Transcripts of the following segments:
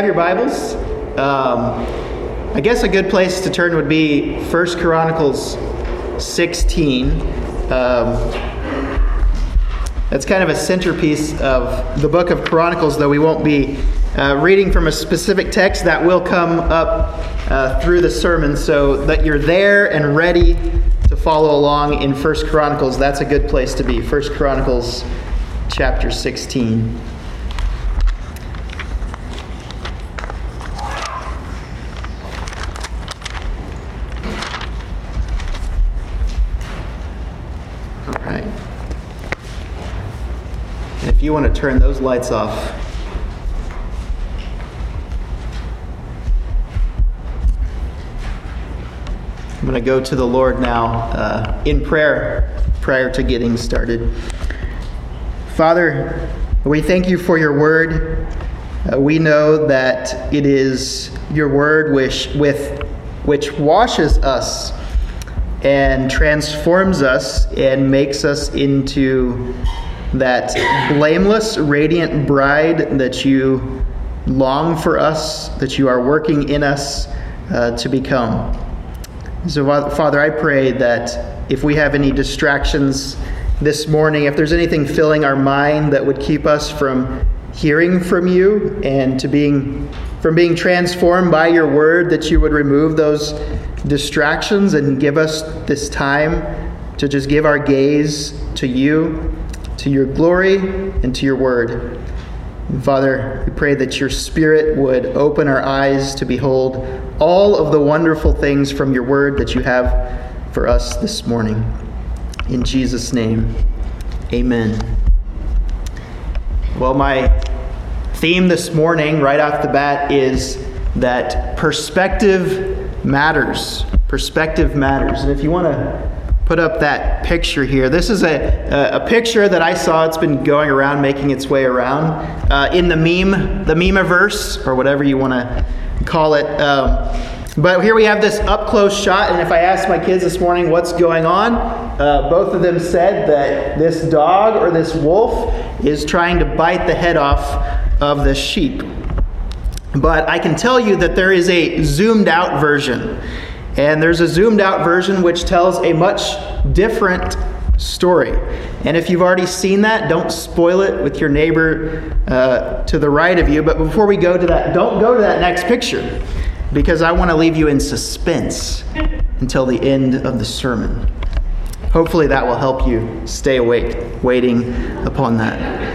have your Bibles, um, I guess a good place to turn would be First Chronicles 16. Um, that's kind of a centerpiece of the book of Chronicles, though we won't be uh, reading from a specific text that will come up uh, through the sermon so that you're there and ready to follow along in First Chronicles. That's a good place to be. First Chronicles chapter 16. if you want to turn those lights off. I'm going to go to the Lord now uh, in prayer prior to getting started. Father, we thank you for your word. Uh, we know that it is your word which, with, which washes us and transforms us and makes us into that blameless, radiant bride that you long for us, that you are working in us uh, to become. So, Father, I pray that if we have any distractions this morning, if there's anything filling our mind that would keep us from hearing from you and to being from being transformed by your word that you would remove those distractions and give us this time to just give our gaze to you to your glory and to your word. And Father, we pray that your Spirit would open our eyes to behold all of the wonderful things from your word that you have for us this morning. In Jesus' name, amen. Well, my theme this morning, right off the bat, is that perspective matters. Perspective matters. And if you want to put up that picture here. This is a, a, picture that I saw. It's been going around, making its way around uh, in the meme, the memeverse, or whatever you want to call it. Um, but here we have this up close shot, and if I asked my kids this morning what's going on, uh, both of them said that this dog or this wolf is trying to bite the head off of the sheep. But I can tell you that there is a zoomed out version. And there's a zoomed out version which tells a much different story. And if you've already seen that, don't spoil it with your neighbor uh, to the right of you. But before we go to that, don't go to that next picture because I want to leave you in suspense until the end of the sermon. Hopefully, that will help you stay awake, waiting upon that.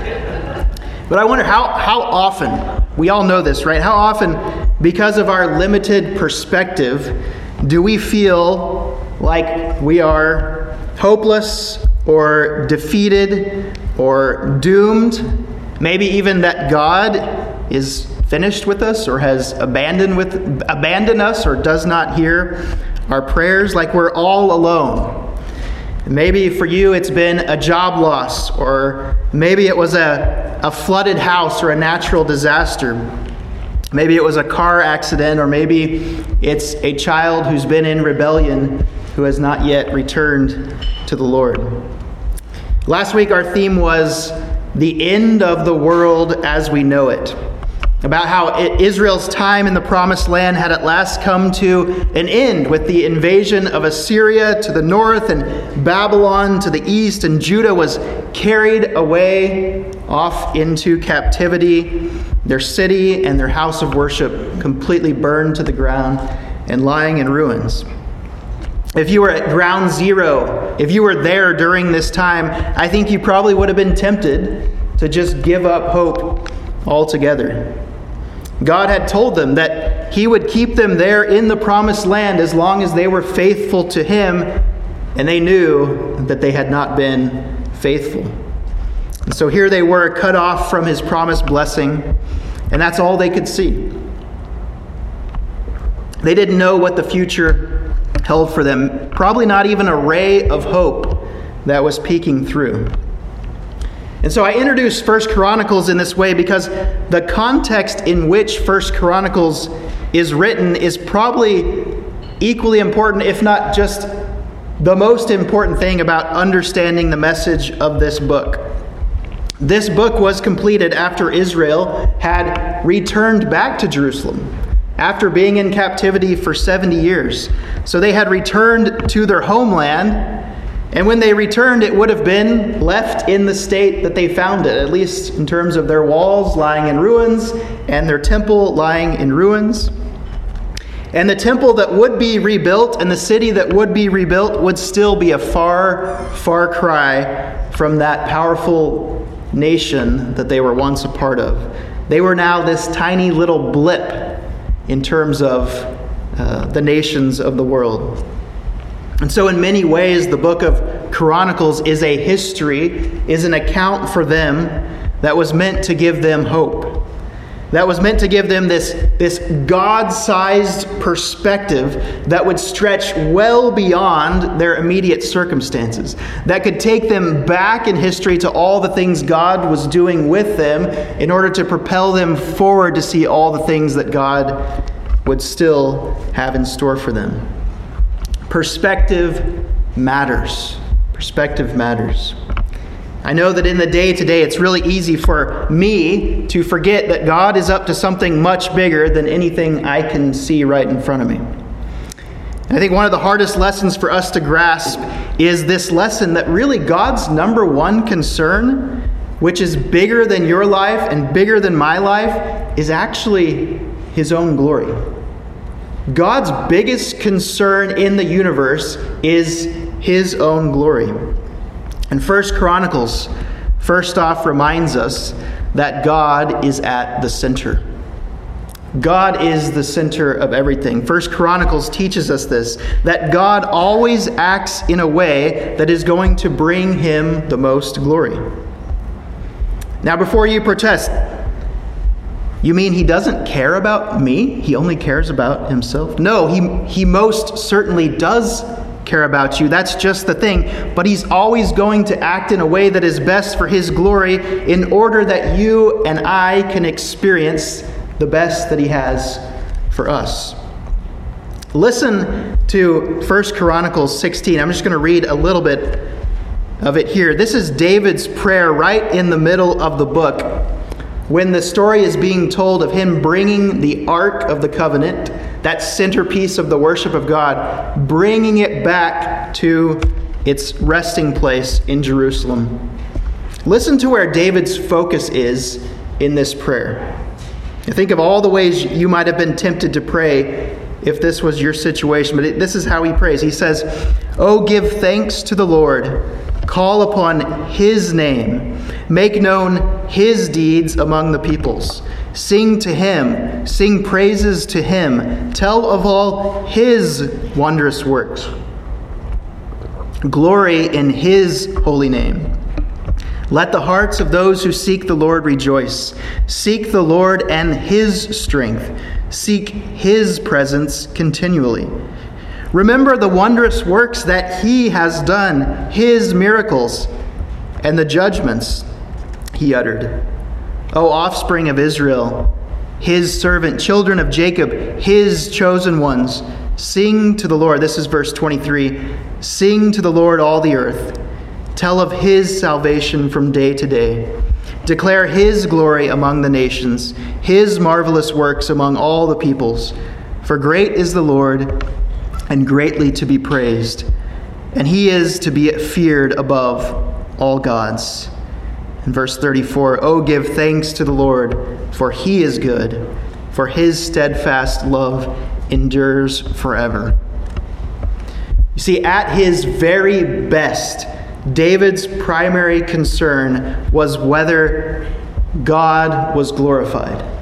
But I wonder how, how often, we all know this, right? How often, because of our limited perspective, do we feel like we are hopeless or defeated or doomed? Maybe even that God is finished with us or has abandoned with abandoned us or does not hear our prayers like we're all alone. Maybe for you it's been a job loss or maybe it was a, a flooded house or a natural disaster. Maybe it was a car accident, or maybe it's a child who's been in rebellion who has not yet returned to the Lord. Last week, our theme was the end of the world as we know it. About how Israel's time in the promised land had at last come to an end with the invasion of Assyria to the north and Babylon to the east, and Judah was carried away off into captivity their city and their house of worship completely burned to the ground and lying in ruins. If you were at ground zero, if you were there during this time, I think you probably would have been tempted to just give up hope altogether. God had told them that He would keep them there in the promised land as long as they were faithful to Him, and they knew that they had not been faithful. And so here they were, cut off from his promised blessing, and that's all they could see. They didn't know what the future held for them, probably not even a ray of hope that was peeking through. And so I introduced First Chronicles in this way because the context in which First Chronicles is written is probably equally important, if not just the most important thing about understanding the message of this book. This book was completed after Israel had returned back to Jerusalem after being in captivity for 70 years. So they had returned to their homeland, and when they returned, it would have been left in the state that they found it, at least in terms of their walls lying in ruins and their temple lying in ruins. And the temple that would be rebuilt and the city that would be rebuilt would still be a far, far cry from that powerful nation that they were once a part of. They were now this tiny little blip in terms of uh, the nations of the world. And so, in many ways, the book of Chronicles is a history, is an account for them that was meant to give them hope that was meant to give them this, this God sized perspective that would stretch well beyond their immediate circumstances, that could take them back in history to all the things God was doing with them in order to propel them forward to see all the things that God would still have in store for them. Perspective matters. Perspective matters. I know that in the day to day, it's really easy for me to forget that God is up to something much bigger than anything I can see right in front of me. I think one of the hardest lessons for us to grasp is this lesson that really God's number one concern, which is bigger than your life and bigger than my life, is actually His own glory. God's biggest concern in the universe is His own glory. And First Chronicles, first off, reminds us that God is at the center. God is the center of everything. First Chronicles teaches us this that God always acts in a way that is going to bring him the most glory. Now, before you protest, you mean he doesn't care about me? He only cares about himself? No, he, he most certainly does care about you. That's just the thing. But He's always going to act in a way that is best for His glory in order that you and I can experience the best that He has for us. Listen to 1 Chronicles 16. I'm just going to read a little bit of it here. This is David's prayer right in the middle of the book when the story is being told of him bringing the Ark of the Covenant that centerpiece of the worship of God, bringing it back to its resting place in Jerusalem. Listen to where David's focus is in this prayer. think of all the ways you might have been tempted to pray if this was your situation, but it, this is how he prays. He says, Oh, give thanks to the Lord, call upon his name, make known his deeds among the peoples. Sing to him, sing praises to him, tell of all his wondrous works. Glory in his holy name. Let the hearts of those who seek the Lord rejoice. Seek the Lord and his strength. Seek his presence continually. Remember the wondrous works that he has done, his miracles, and the judgments he uttered. O offspring of Israel, his servant, children of Jacob, his chosen ones, sing to the Lord. This is verse 23. Sing to the Lord, all the earth. Tell of his salvation from day to day. Declare his glory among the nations, his marvelous works among all the peoples. For great is the Lord, and greatly to be praised, and he is to be feared above all gods. In verse 34, Oh, give thanks to the Lord, for he is good, for his steadfast love endures forever. You see, at his very best, David's primary concern was whether God was glorified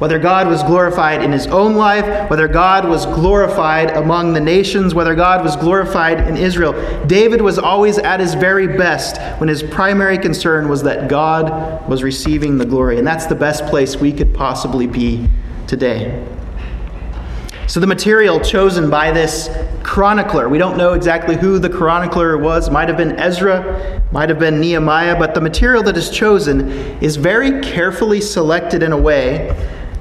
whether God was glorified in his own life, whether God was glorified among the nations, whether God was glorified in Israel. David was always at his very best when his primary concern was that God was receiving the glory. And that's the best place we could possibly be today. So, the material chosen by this chronicler, we don't know exactly who the chronicler was. Might have been Ezra, might have been Nehemiah, but the material that is chosen is very carefully selected in a way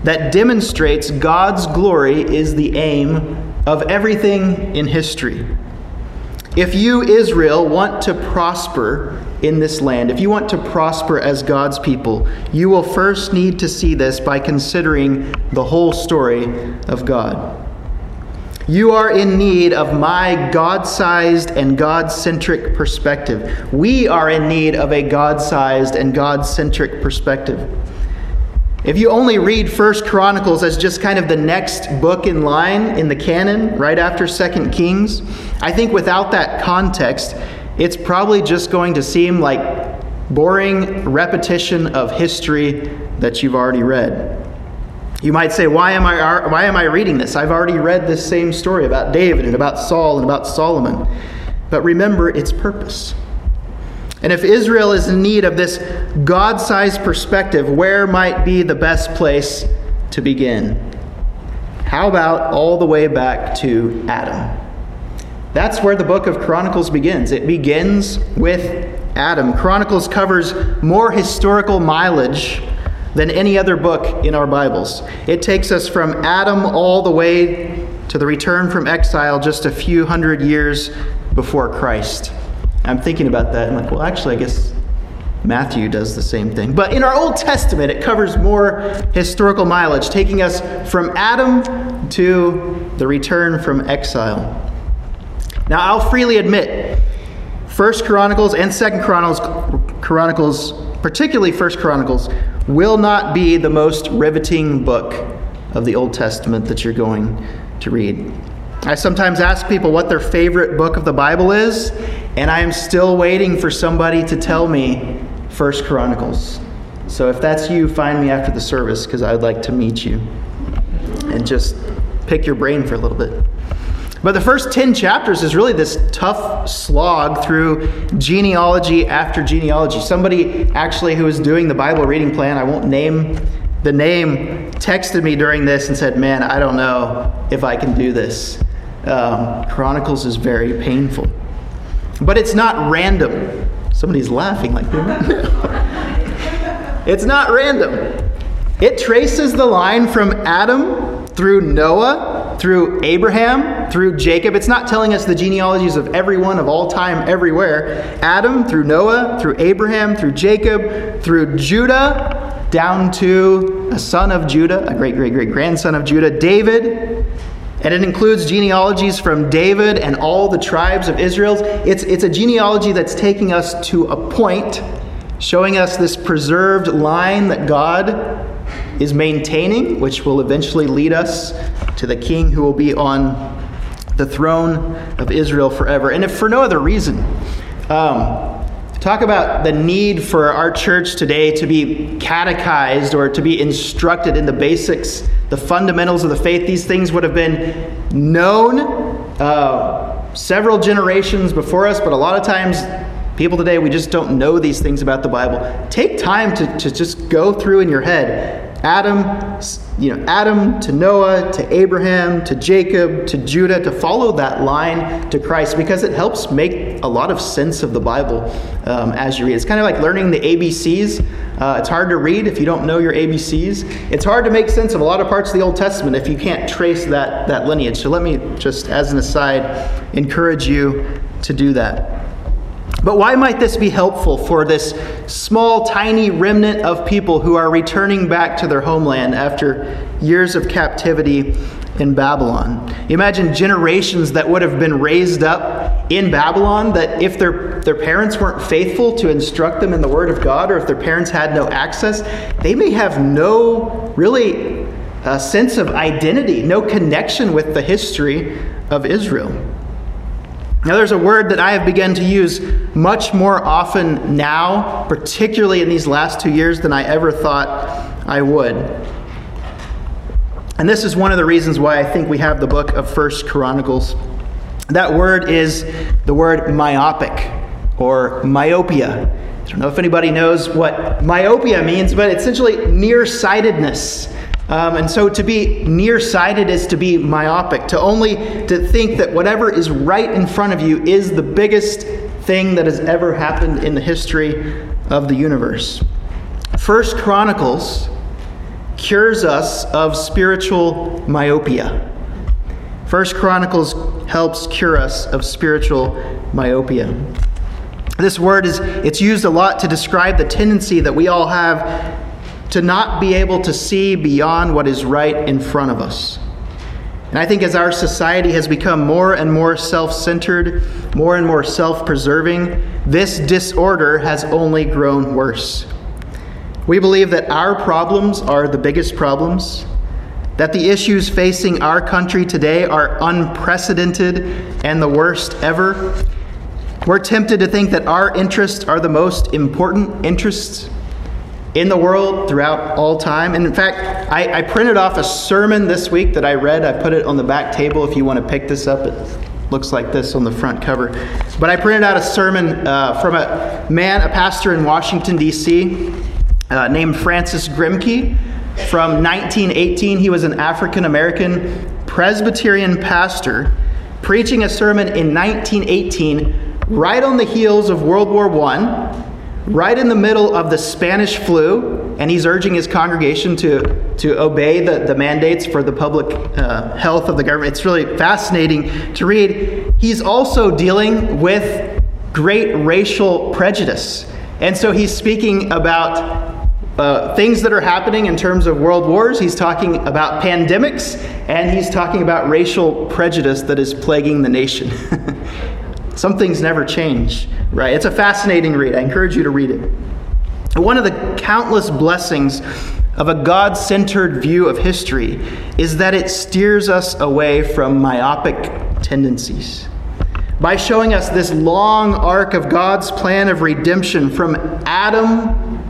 that demonstrates God's glory is the aim of everything in history. If you, Israel, want to prosper in this land, if you want to prosper as God's people, you will first need to see this by considering the whole story of God. You are in need of my God sized and God centric perspective. We are in need of a God sized and God centric perspective. If you only read First Chronicles as just kind of the next book in line in the canon, right after Second Kings, I think without that context, it's probably just going to seem like boring repetition of history that you've already read. You might say, why am, I, why am I reading this? I've already read this same story about David and about Saul and about Solomon. But remember its purpose. And if Israel is in need of this God sized perspective, where might be the best place to begin? How about all the way back to Adam? That's where the book of Chronicles begins. It begins with Adam. Chronicles covers more historical mileage than any other book in our Bibles. It takes us from Adam all the way to the return from exile just a few hundred years before Christ. I'm thinking about that. I'm like, well, actually, I guess Matthew does the same thing. But in our Old Testament, it covers more historical mileage, taking us from Adam to the return from exile. Now, I'll freely admit, First Chronicles and Second Chronicles, Chronicles, particularly First Chronicles, will not be the most riveting book of the Old Testament that you're going to read. I sometimes ask people what their favorite book of the Bible is, and I am still waiting for somebody to tell me First Chronicles. So if that's you, find me after the service because I'd like to meet you and just pick your brain for a little bit. But the first 10 chapters is really this tough slog through genealogy after genealogy. Somebody actually who was doing the Bible reading plan, I won't name the name, texted me during this and said, Man, I don't know if I can do this um, Chronicles is very painful. But it's not random. Somebody's laughing like It's not random. It traces the line from Adam through Noah, through Abraham, through Jacob. It's not telling us the genealogies of everyone of all time, everywhere. Adam, through Noah, through Abraham, through Jacob, through Judah, down to a son of Judah, a great great great grandson of Judah, David, and it includes genealogies from David and all the tribes of Israel. It's, it's a genealogy that's taking us to a point, showing us this preserved line that God is maintaining, which will eventually lead us to the king who will be on the throne of Israel forever. And if for no other reason, um, talk about the need for our church today to be catechized or to be instructed in the basics, the fundamentals of the faith. These things would have been known uh, several generations before us, but a lot of times people today, we just don't know these things about the Bible. Take time to, to just go through in your head Adam, you know, Adam to Noah to Abraham to Jacob to Judah to follow that line to Christ because it helps make a lot of sense of the Bible um, as you read. It's kind of like learning the ABCs. Uh, it's hard to read if you don't know your ABCs. It's hard to make sense of a lot of parts of the Old Testament if you can't trace that that lineage. So let me just, as an aside, encourage you to do that. But why might this be helpful for this small, tiny remnant of people who are returning back to their homeland after years of captivity in Babylon? Imagine generations that would have been raised up in Babylon that if their, their parents weren't faithful to instruct them in the Word of God, or if their parents had no access, they may have no really uh, sense of identity, no connection with the history of Israel. Now, there's a word that I have begun to use much more often now, particularly in these last two years, than I ever thought I would. And this is one of the reasons why I think we have the book of First Chronicles. That word is the word myopic or myopia. I don't know if anybody knows what myopia means, but essentially nearsightedness. Um, and so to be nearsighted is to be myopic, to only to think that whatever is right in front of you is the biggest thing that has ever happened in the history of the universe. First Chronicles cures us of spiritual myopia. First Chronicles helps cure us of spiritual myopia. This word is it's used a lot to describe the tendency that we all have to not be able to see beyond what is right in front of us. And I think as our society has become more and more self centered, more and more self preserving, this disorder has only grown worse. We believe that our problems are the biggest problems, that the issues facing our country today are unprecedented and the worst ever. We're tempted to think that our interests are the most important interests in the world throughout all time. And in fact, I, I, printed off a sermon this week that I read. I put it on the back table if you want to pick this up. It looks like this on the front cover. But I printed out a sermon uh, from a man, a pastor in Washington, D.C., uh, named Francis Grimke from 1918. He was an African American Presbyterian pastor preaching a sermon in 1918, right on the heels of World War I, right in the middle of the Spanish flu, and he's urging his congregation to, to obey the, the mandates for the public uh, health of the government. It's really fascinating to read. He's also dealing with great racial prejudice. And so he's speaking about uh, things that are happening in terms of world wars. He's talking about pandemics, and he's talking about racial prejudice that is plaguing the nation. Some things never change, right? It's a fascinating read. I encourage you to read it. One of the countless blessings of a God centered view of history is that it steers us away from myopic tendencies. By showing us this long arc of God's plan of redemption from Adam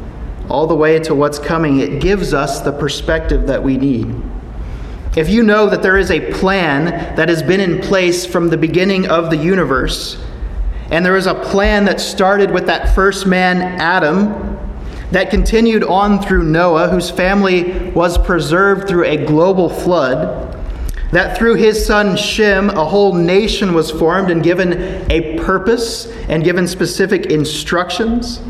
all the way to what's coming, it gives us the perspective that we need. If you know that there is a plan that has been in place from the beginning of the universe, and there is a plan that started with that first man, Adam, that continued on through Noah, whose family was preserved through a global flood, that through his son Shem, a whole nation was formed and given a purpose and given specific instructions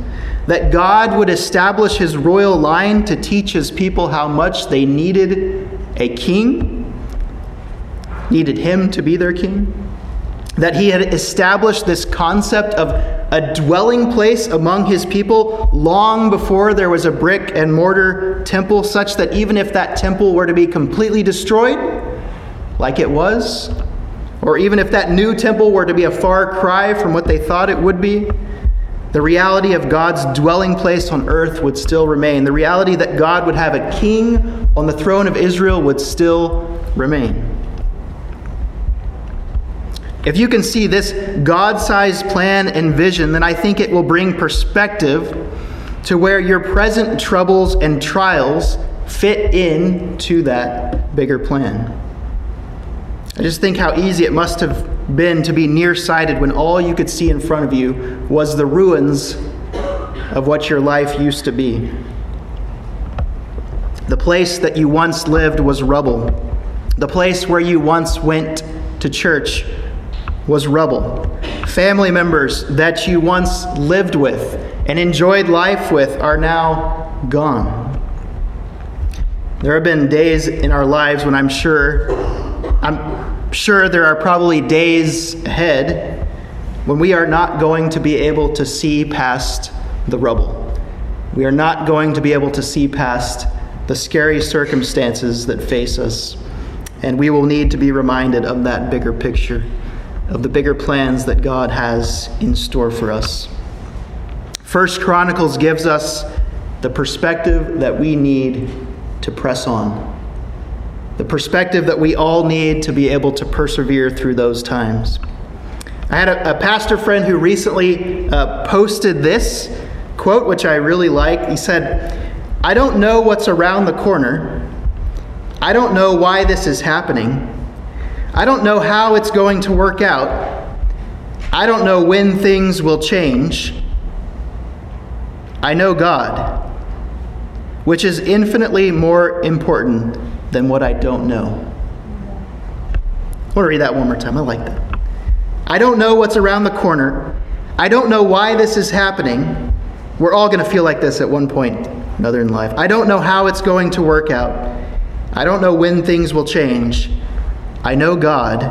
that God would establish his royal line to teach his people how much they needed a king, needed him to be their king. That he had established this concept of a dwelling place among his people long before there was a brick and mortar temple, such that even if that temple were to be completely destroyed, like it was, or even if that new temple were to be a far cry from what they thought it would be, the reality of God's dwelling place on earth would still remain. The reality that God would have a king on the throne of Israel would still remain. If you can see this God sized plan and vision, then I think it will bring perspective to where your present troubles and trials fit in to that bigger plan. I just think how easy it must have been to be nearsighted when all you could see in front of you was the ruins of what your life used to be. The place that you once lived was rubble. The place where you once went to church was rubble. Family members that you once lived with and enjoyed life with are now gone. There have been days in our lives when I'm sure I'm sure there are probably days ahead when we are not going to be able to see past the rubble. We are not going to be able to see past the scary circumstances that face us. And we will need to be reminded of that bigger picture, of the bigger plans that God has in store for us. First Chronicles gives us the perspective that we need to press on the perspective that we all need to be able to persevere through those times. I had a, a pastor friend who recently uh, posted this quote, which I really like. He said, I don't know what's around the corner. I don't know why this is happening. I don't know how it's going to work out. I don't know when things will change. I know God, which is infinitely more important than what I don't know. I want to read that one more time. I like that. I don't know what's around the corner. I don't know why this is happening. We're all going to feel like this at one point another in life. I don't know how it's going to work out. I don't know when things will change. I know God,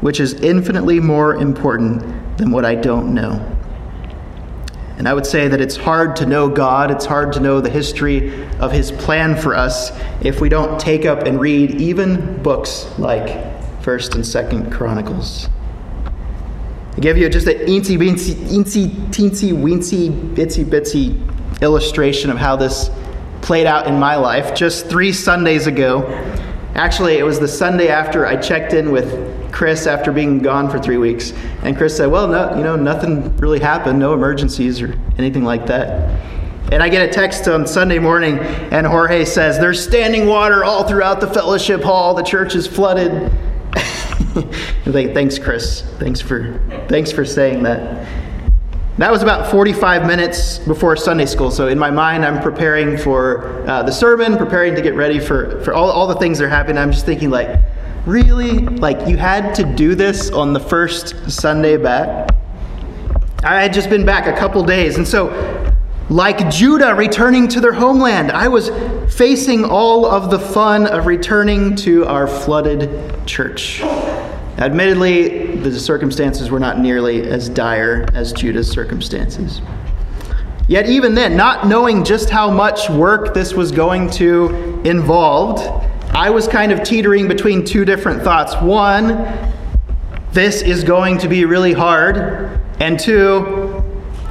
which is infinitely more important than what I don't know. And I would say that it's hard to know God, it's hard to know the history of His plan for us if we don't take up and read even books like 1st and 2nd Chronicles. I give you just an eensy, weensy, eensy, teensy, weensy, bitsy, bitsy illustration of how this played out in my life. Just three Sundays ago, actually, it was the Sunday after I checked in with Chris after being gone for three weeks. And Chris said, Well, no, you know, nothing really happened, no emergencies or anything like that. And I get a text on Sunday morning, and Jorge says, There's standing water all throughout the fellowship hall. The church is flooded. like, thanks, Chris. Thanks for, thanks for saying that. That was about 45 minutes before Sunday school. So in my mind, I'm preparing for uh, the sermon, preparing to get ready for, for all, all the things that are happening. I'm just thinking, like, Really? Like, you had to do this on the first Sunday back? I had just been back a couple days. And so, like Judah returning to their homeland, I was facing all of the fun of returning to our flooded church. Admittedly, the circumstances were not nearly as dire as Judah's circumstances. Yet, even then, not knowing just how much work this was going to involve, I was kind of teetering between two different thoughts. One, this is going to be really hard. And two,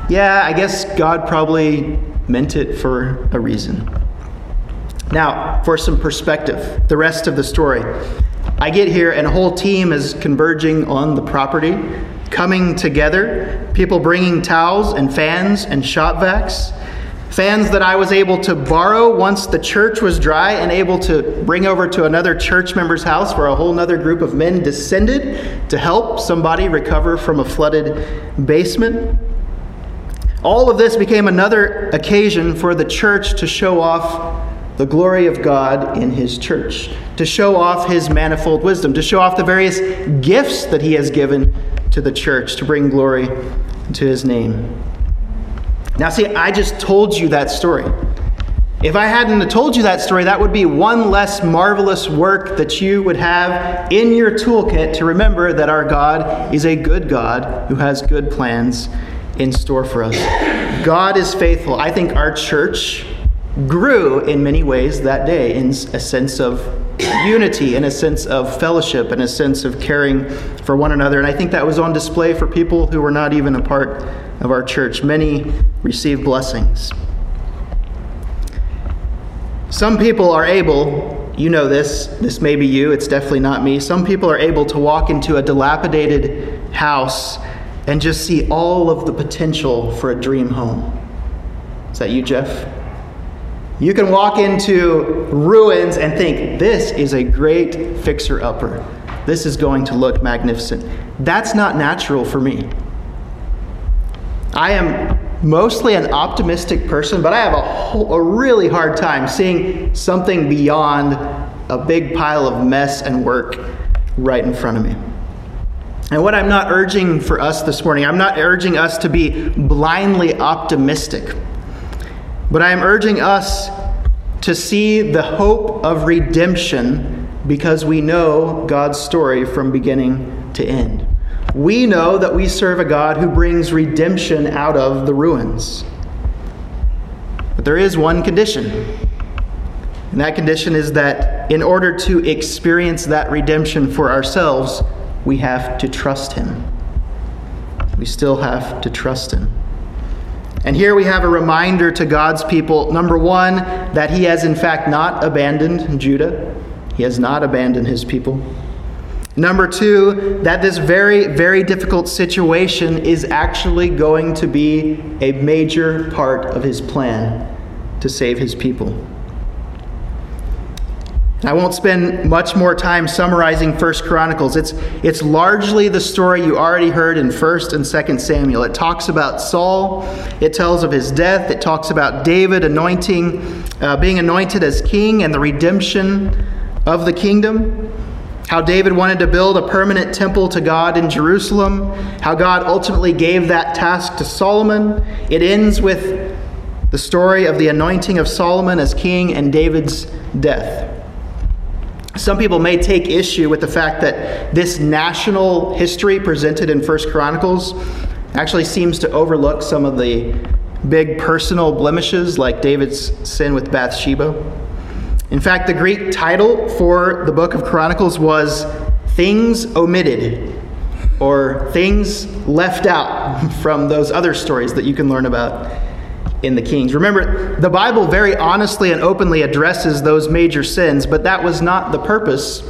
yeah, I guess God probably meant it for a reason. Now, for some perspective, the rest of the story. I get here, and a whole team is converging on the property, coming together, people bringing towels and fans and shop vacs. Fans that I was able to borrow once the church was dry and able to bring over to another church member's house where a whole other group of men descended to help somebody recover from a flooded basement. All of this became another occasion for the church to show off the glory of God in His church, to show off His manifold wisdom, to show off the various gifts that He has given to the church to bring glory to His name. Now, see, I just told you that story. If I hadn't told you that story, that would be one less marvelous work that you would have in your toolkit to remember that our God is a good God who has good plans in store for us. God is faithful. I think our church grew in many ways that day in a sense of unity, in a sense of fellowship, in a sense of caring for one another. And I think that was on display for people who were not even a part of our church. Many received blessings. Some people are able, you know this, this may be you, it's definitely not me. Some people are able to walk into a dilapidated house and just see all of the potential for a dream home. Is that you, Jeff? You can walk into ruins and think, this is a great fixer upper. This is going to look magnificent. That's not natural for me. I am mostly an optimistic person, but I have a, whole, a really hard time seeing something beyond a big pile of mess and work right in front of me. And what I'm not urging for us this morning, I'm not urging us to be blindly optimistic, but I am urging us to see the hope of redemption because we know God's story from beginning to end we know that we serve a God who brings redemption out of the ruins. But there is one condition. And that condition is that in order to experience that redemption for ourselves, we have to trust Him. We still have to trust Him. And here we have a reminder to God's people number one, that He has in fact not abandoned Judah, He has not abandoned His people. Number two, that this very, very difficult situation is actually going to be a major part of his plan to save his people. I won't spend much more time summarizing First Chronicles. It's, it's largely the story you already heard in First and Second Samuel. It talks about Saul. It tells of his death. It talks about David anointing, uh, being anointed as king, and the redemption of the kingdom how David wanted to build a permanent temple to God in Jerusalem, how God ultimately gave that task to Solomon. It ends with the story of the anointing of Solomon as king and David's death. Some people may take issue with the fact that this national history presented in First Chronicles actually seems to overlook some of the big personal blemishes like David's sin with Bathsheba. In fact, the Greek title for the book of Chronicles was Things Omitted, or Things Left Out from those other stories that you can learn about in the Kings. Remember, the Bible very honestly and openly addresses those major sins, but that was not the purpose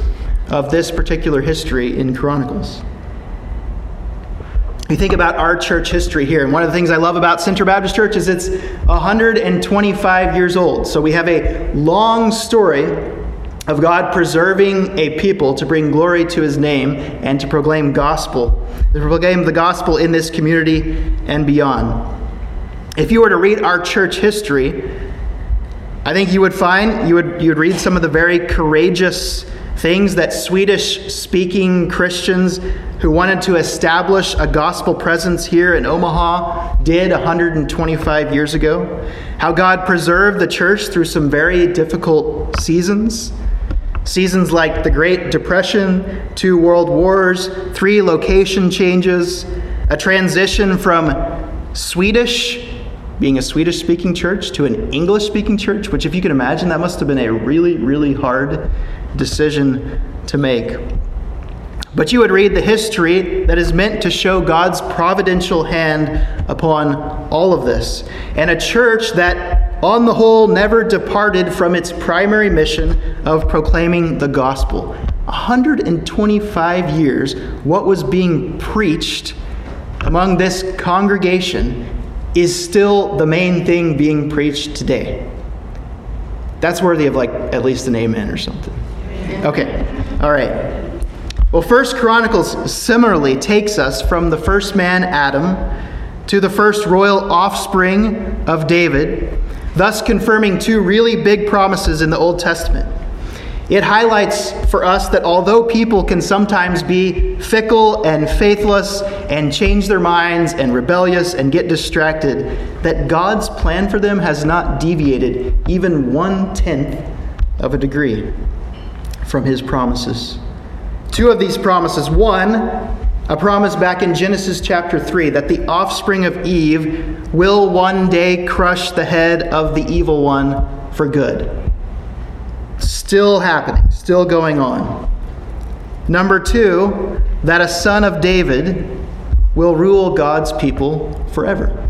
of this particular history in Chronicles. You think about our church history here, and one of the things I love about Center Baptist Church is it's 125 years old. So we have a long story of God preserving a people to bring glory to his name and to proclaim gospel, to proclaim the gospel in this community and beyond. If you were to read our church history, I think you would find you would you would read some of the very courageous things that Swedish speaking Christians who wanted to establish a gospel presence here in Omaha did 125 years ago. How God preserved the church through some very difficult seasons. Seasons like the Great Depression, two world wars, three location changes, a transition from Swedish being a Swedish speaking church to an English speaking church, which, if you can imagine, that must have been a really, really hard decision to make. But you would read the history that is meant to show God's providential hand upon all of this. And a church that, on the whole, never departed from its primary mission of proclaiming the gospel. 125 years, what was being preached among this congregation is still the main thing being preached today. That's worthy of like at least an amen or something. Okay. All right. Well, First Chronicles similarly takes us from the first man Adam to the first royal offspring of David, thus confirming two really big promises in the Old Testament. It highlights for us that although people can sometimes be fickle and faithless and change their minds and rebellious and get distracted, that God's plan for them has not deviated even one tenth of a degree from his promises. Two of these promises. One, a promise back in Genesis chapter 3 that the offspring of Eve will one day crush the head of the evil one for good. Still happening, still going on. Number two, that a son of David will rule God's people forever.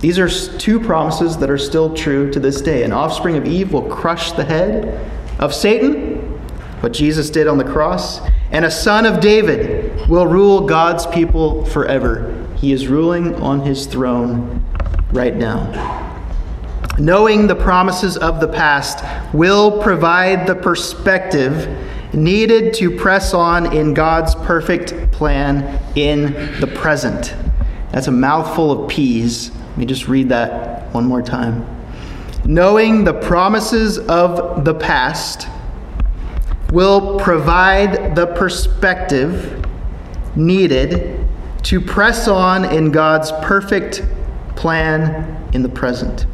These are two promises that are still true to this day. An offspring of Eve will crush the head of Satan what Jesus did on the cross. And a son of David will rule God's people forever. He is ruling on his throne right now. Knowing the promises of the past will provide the perspective needed to press on in God's perfect plan in the present. That's a mouthful of peas. Let me just read that one more time. Knowing the promises of the past will provide the perspective needed to press on in God's perfect plan in the present.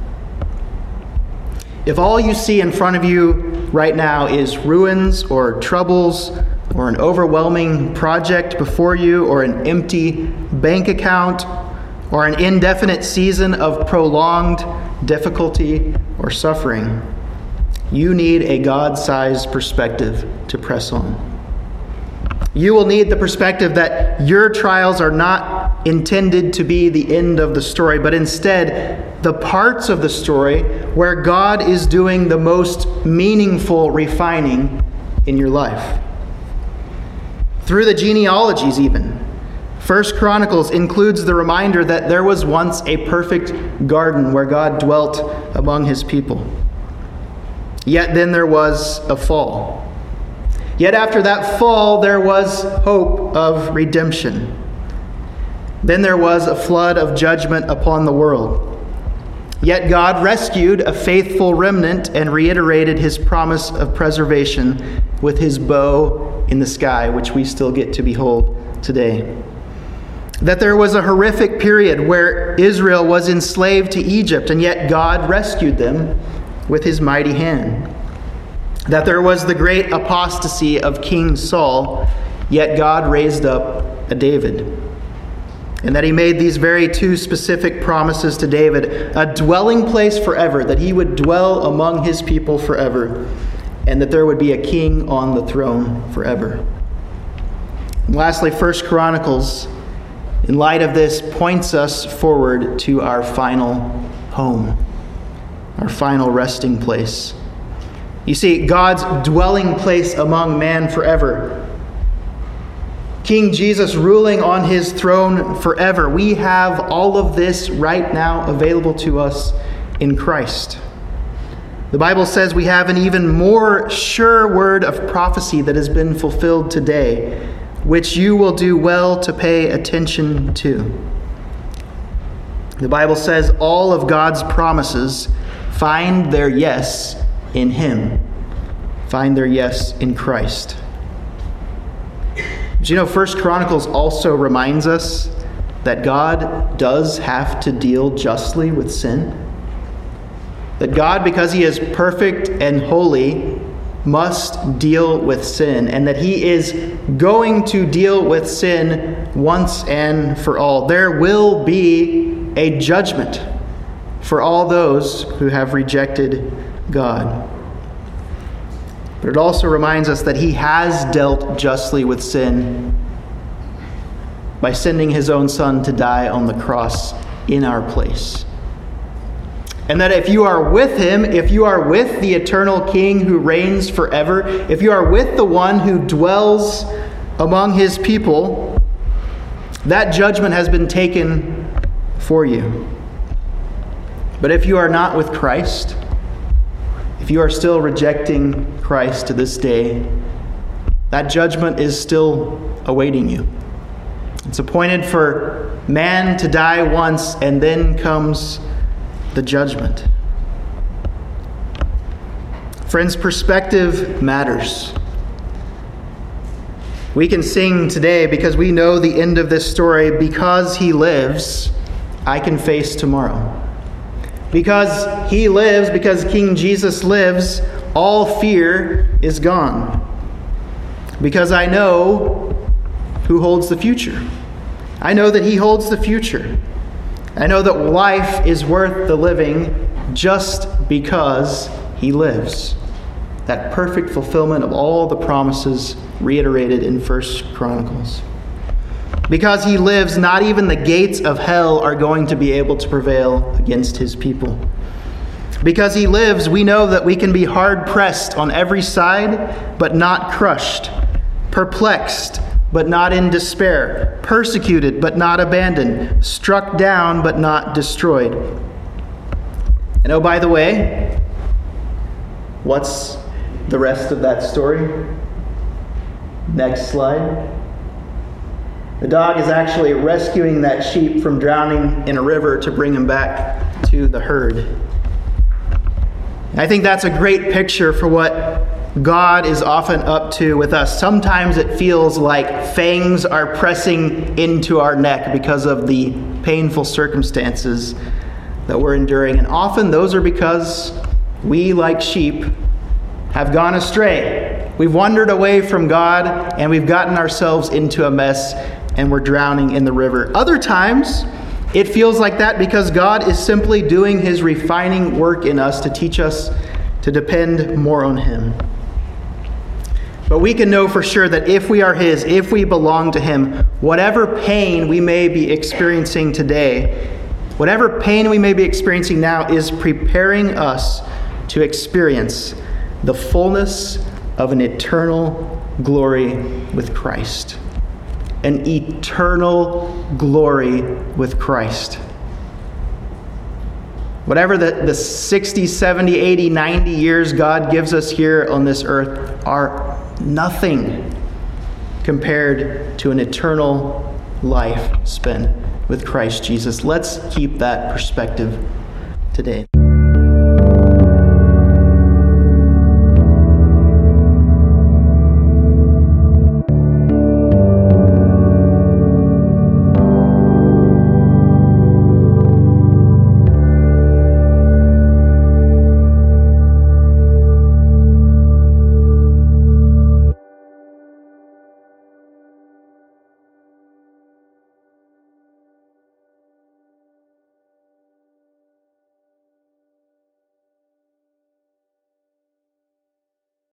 If all you see in front of you right now is ruins or troubles or an overwhelming project before you or an empty bank account or an indefinite season of prolonged difficulty or suffering, you need a God sized perspective to press on. You will need the perspective that your trials are not intended to be the end of the story, but instead the parts of the story where God is doing the most meaningful refining in your life. Through the genealogies, even. First Chronicles includes the reminder that there was once a perfect garden where God dwelt among his people. Yet then there was a fall. Yet after that fall, there was hope of redemption. Then there was a flood of judgment upon the world. Yet God rescued a faithful remnant and reiterated his promise of preservation with his bow in the sky, which we still get to behold today. That there was a horrific period where Israel was enslaved to Egypt, and yet God rescued them with his mighty hand. that there was the great apostasy of King Saul, yet God raised up a David. And that he made these very two specific promises to David a dwelling place forever, that he would dwell among his people forever, and that there would be a king on the throne forever. And lastly, First Chronicles, in light of this, points us forward to our final home, our final resting place. You see, God's dwelling place among man forever. King Jesus ruling on his throne forever. We have all of this right now available to us in Christ. The Bible says we have an even more sure word of prophecy that has been fulfilled today, which you will do well to pay attention to. The Bible says all of God's promises find their yes in Him, find their yes in Christ. You know First Chronicles also reminds us that God does have to deal justly with sin? That God, because He is perfect and holy, must deal with sin, and that He is going to deal with sin once and for all. There will be a judgment for all those who have rejected God. But it also reminds us that he has dealt justly with sin by sending his own son to die on the cross in our place. And that if you are with him, if you are with the eternal king who reigns forever, if you are with the one who dwells among his people, that judgment has been taken for you. But if you are not with Christ, if you are still rejecting Christ to this day, that judgment is still awaiting you. It's appointed for man to die once, and then comes the judgment. Friends, perspective matters. We can sing today because we know the end of this story. Because he lives, I can face tomorrow. Because he lives, because King Jesus lives, all fear is gone. Because I know who holds the future. I know that he holds the future. I know that life is worth the living just because he lives. That perfect fulfillment of all the promises reiterated in First Chronicles. Because he lives, not even the gates of hell are going to be able to prevail against his people. Because he lives, we know that we can be hard pressed on every side, but not crushed, perplexed, but not in despair, persecuted, but not abandoned, struck down, but not destroyed. And oh, by the way, what's the rest of that story? Next slide. The dog is actually rescuing that sheep from drowning in a river to bring him back to the herd. I think that's a great picture for what God is often up to with us. Sometimes it feels like fangs are pressing into our neck because of the painful circumstances that we're enduring. And often those are because we, like sheep, have gone astray. We've wandered away from God and we've gotten ourselves into a mess and we're drowning in the river. Other times, it feels like that because God is simply doing his refining work in us to teach us to depend more on him. But we can know for sure that if we are his, if we belong to him, whatever pain we may be experiencing today, whatever pain we may be experiencing now, is preparing us to experience the fullness of an eternal glory with Christ an eternal glory with Christ. Whatever the, the 60, 70, 80, 90 years God gives us here on this earth are nothing compared to an eternal life spent with Christ Jesus. Let's keep that perspective today.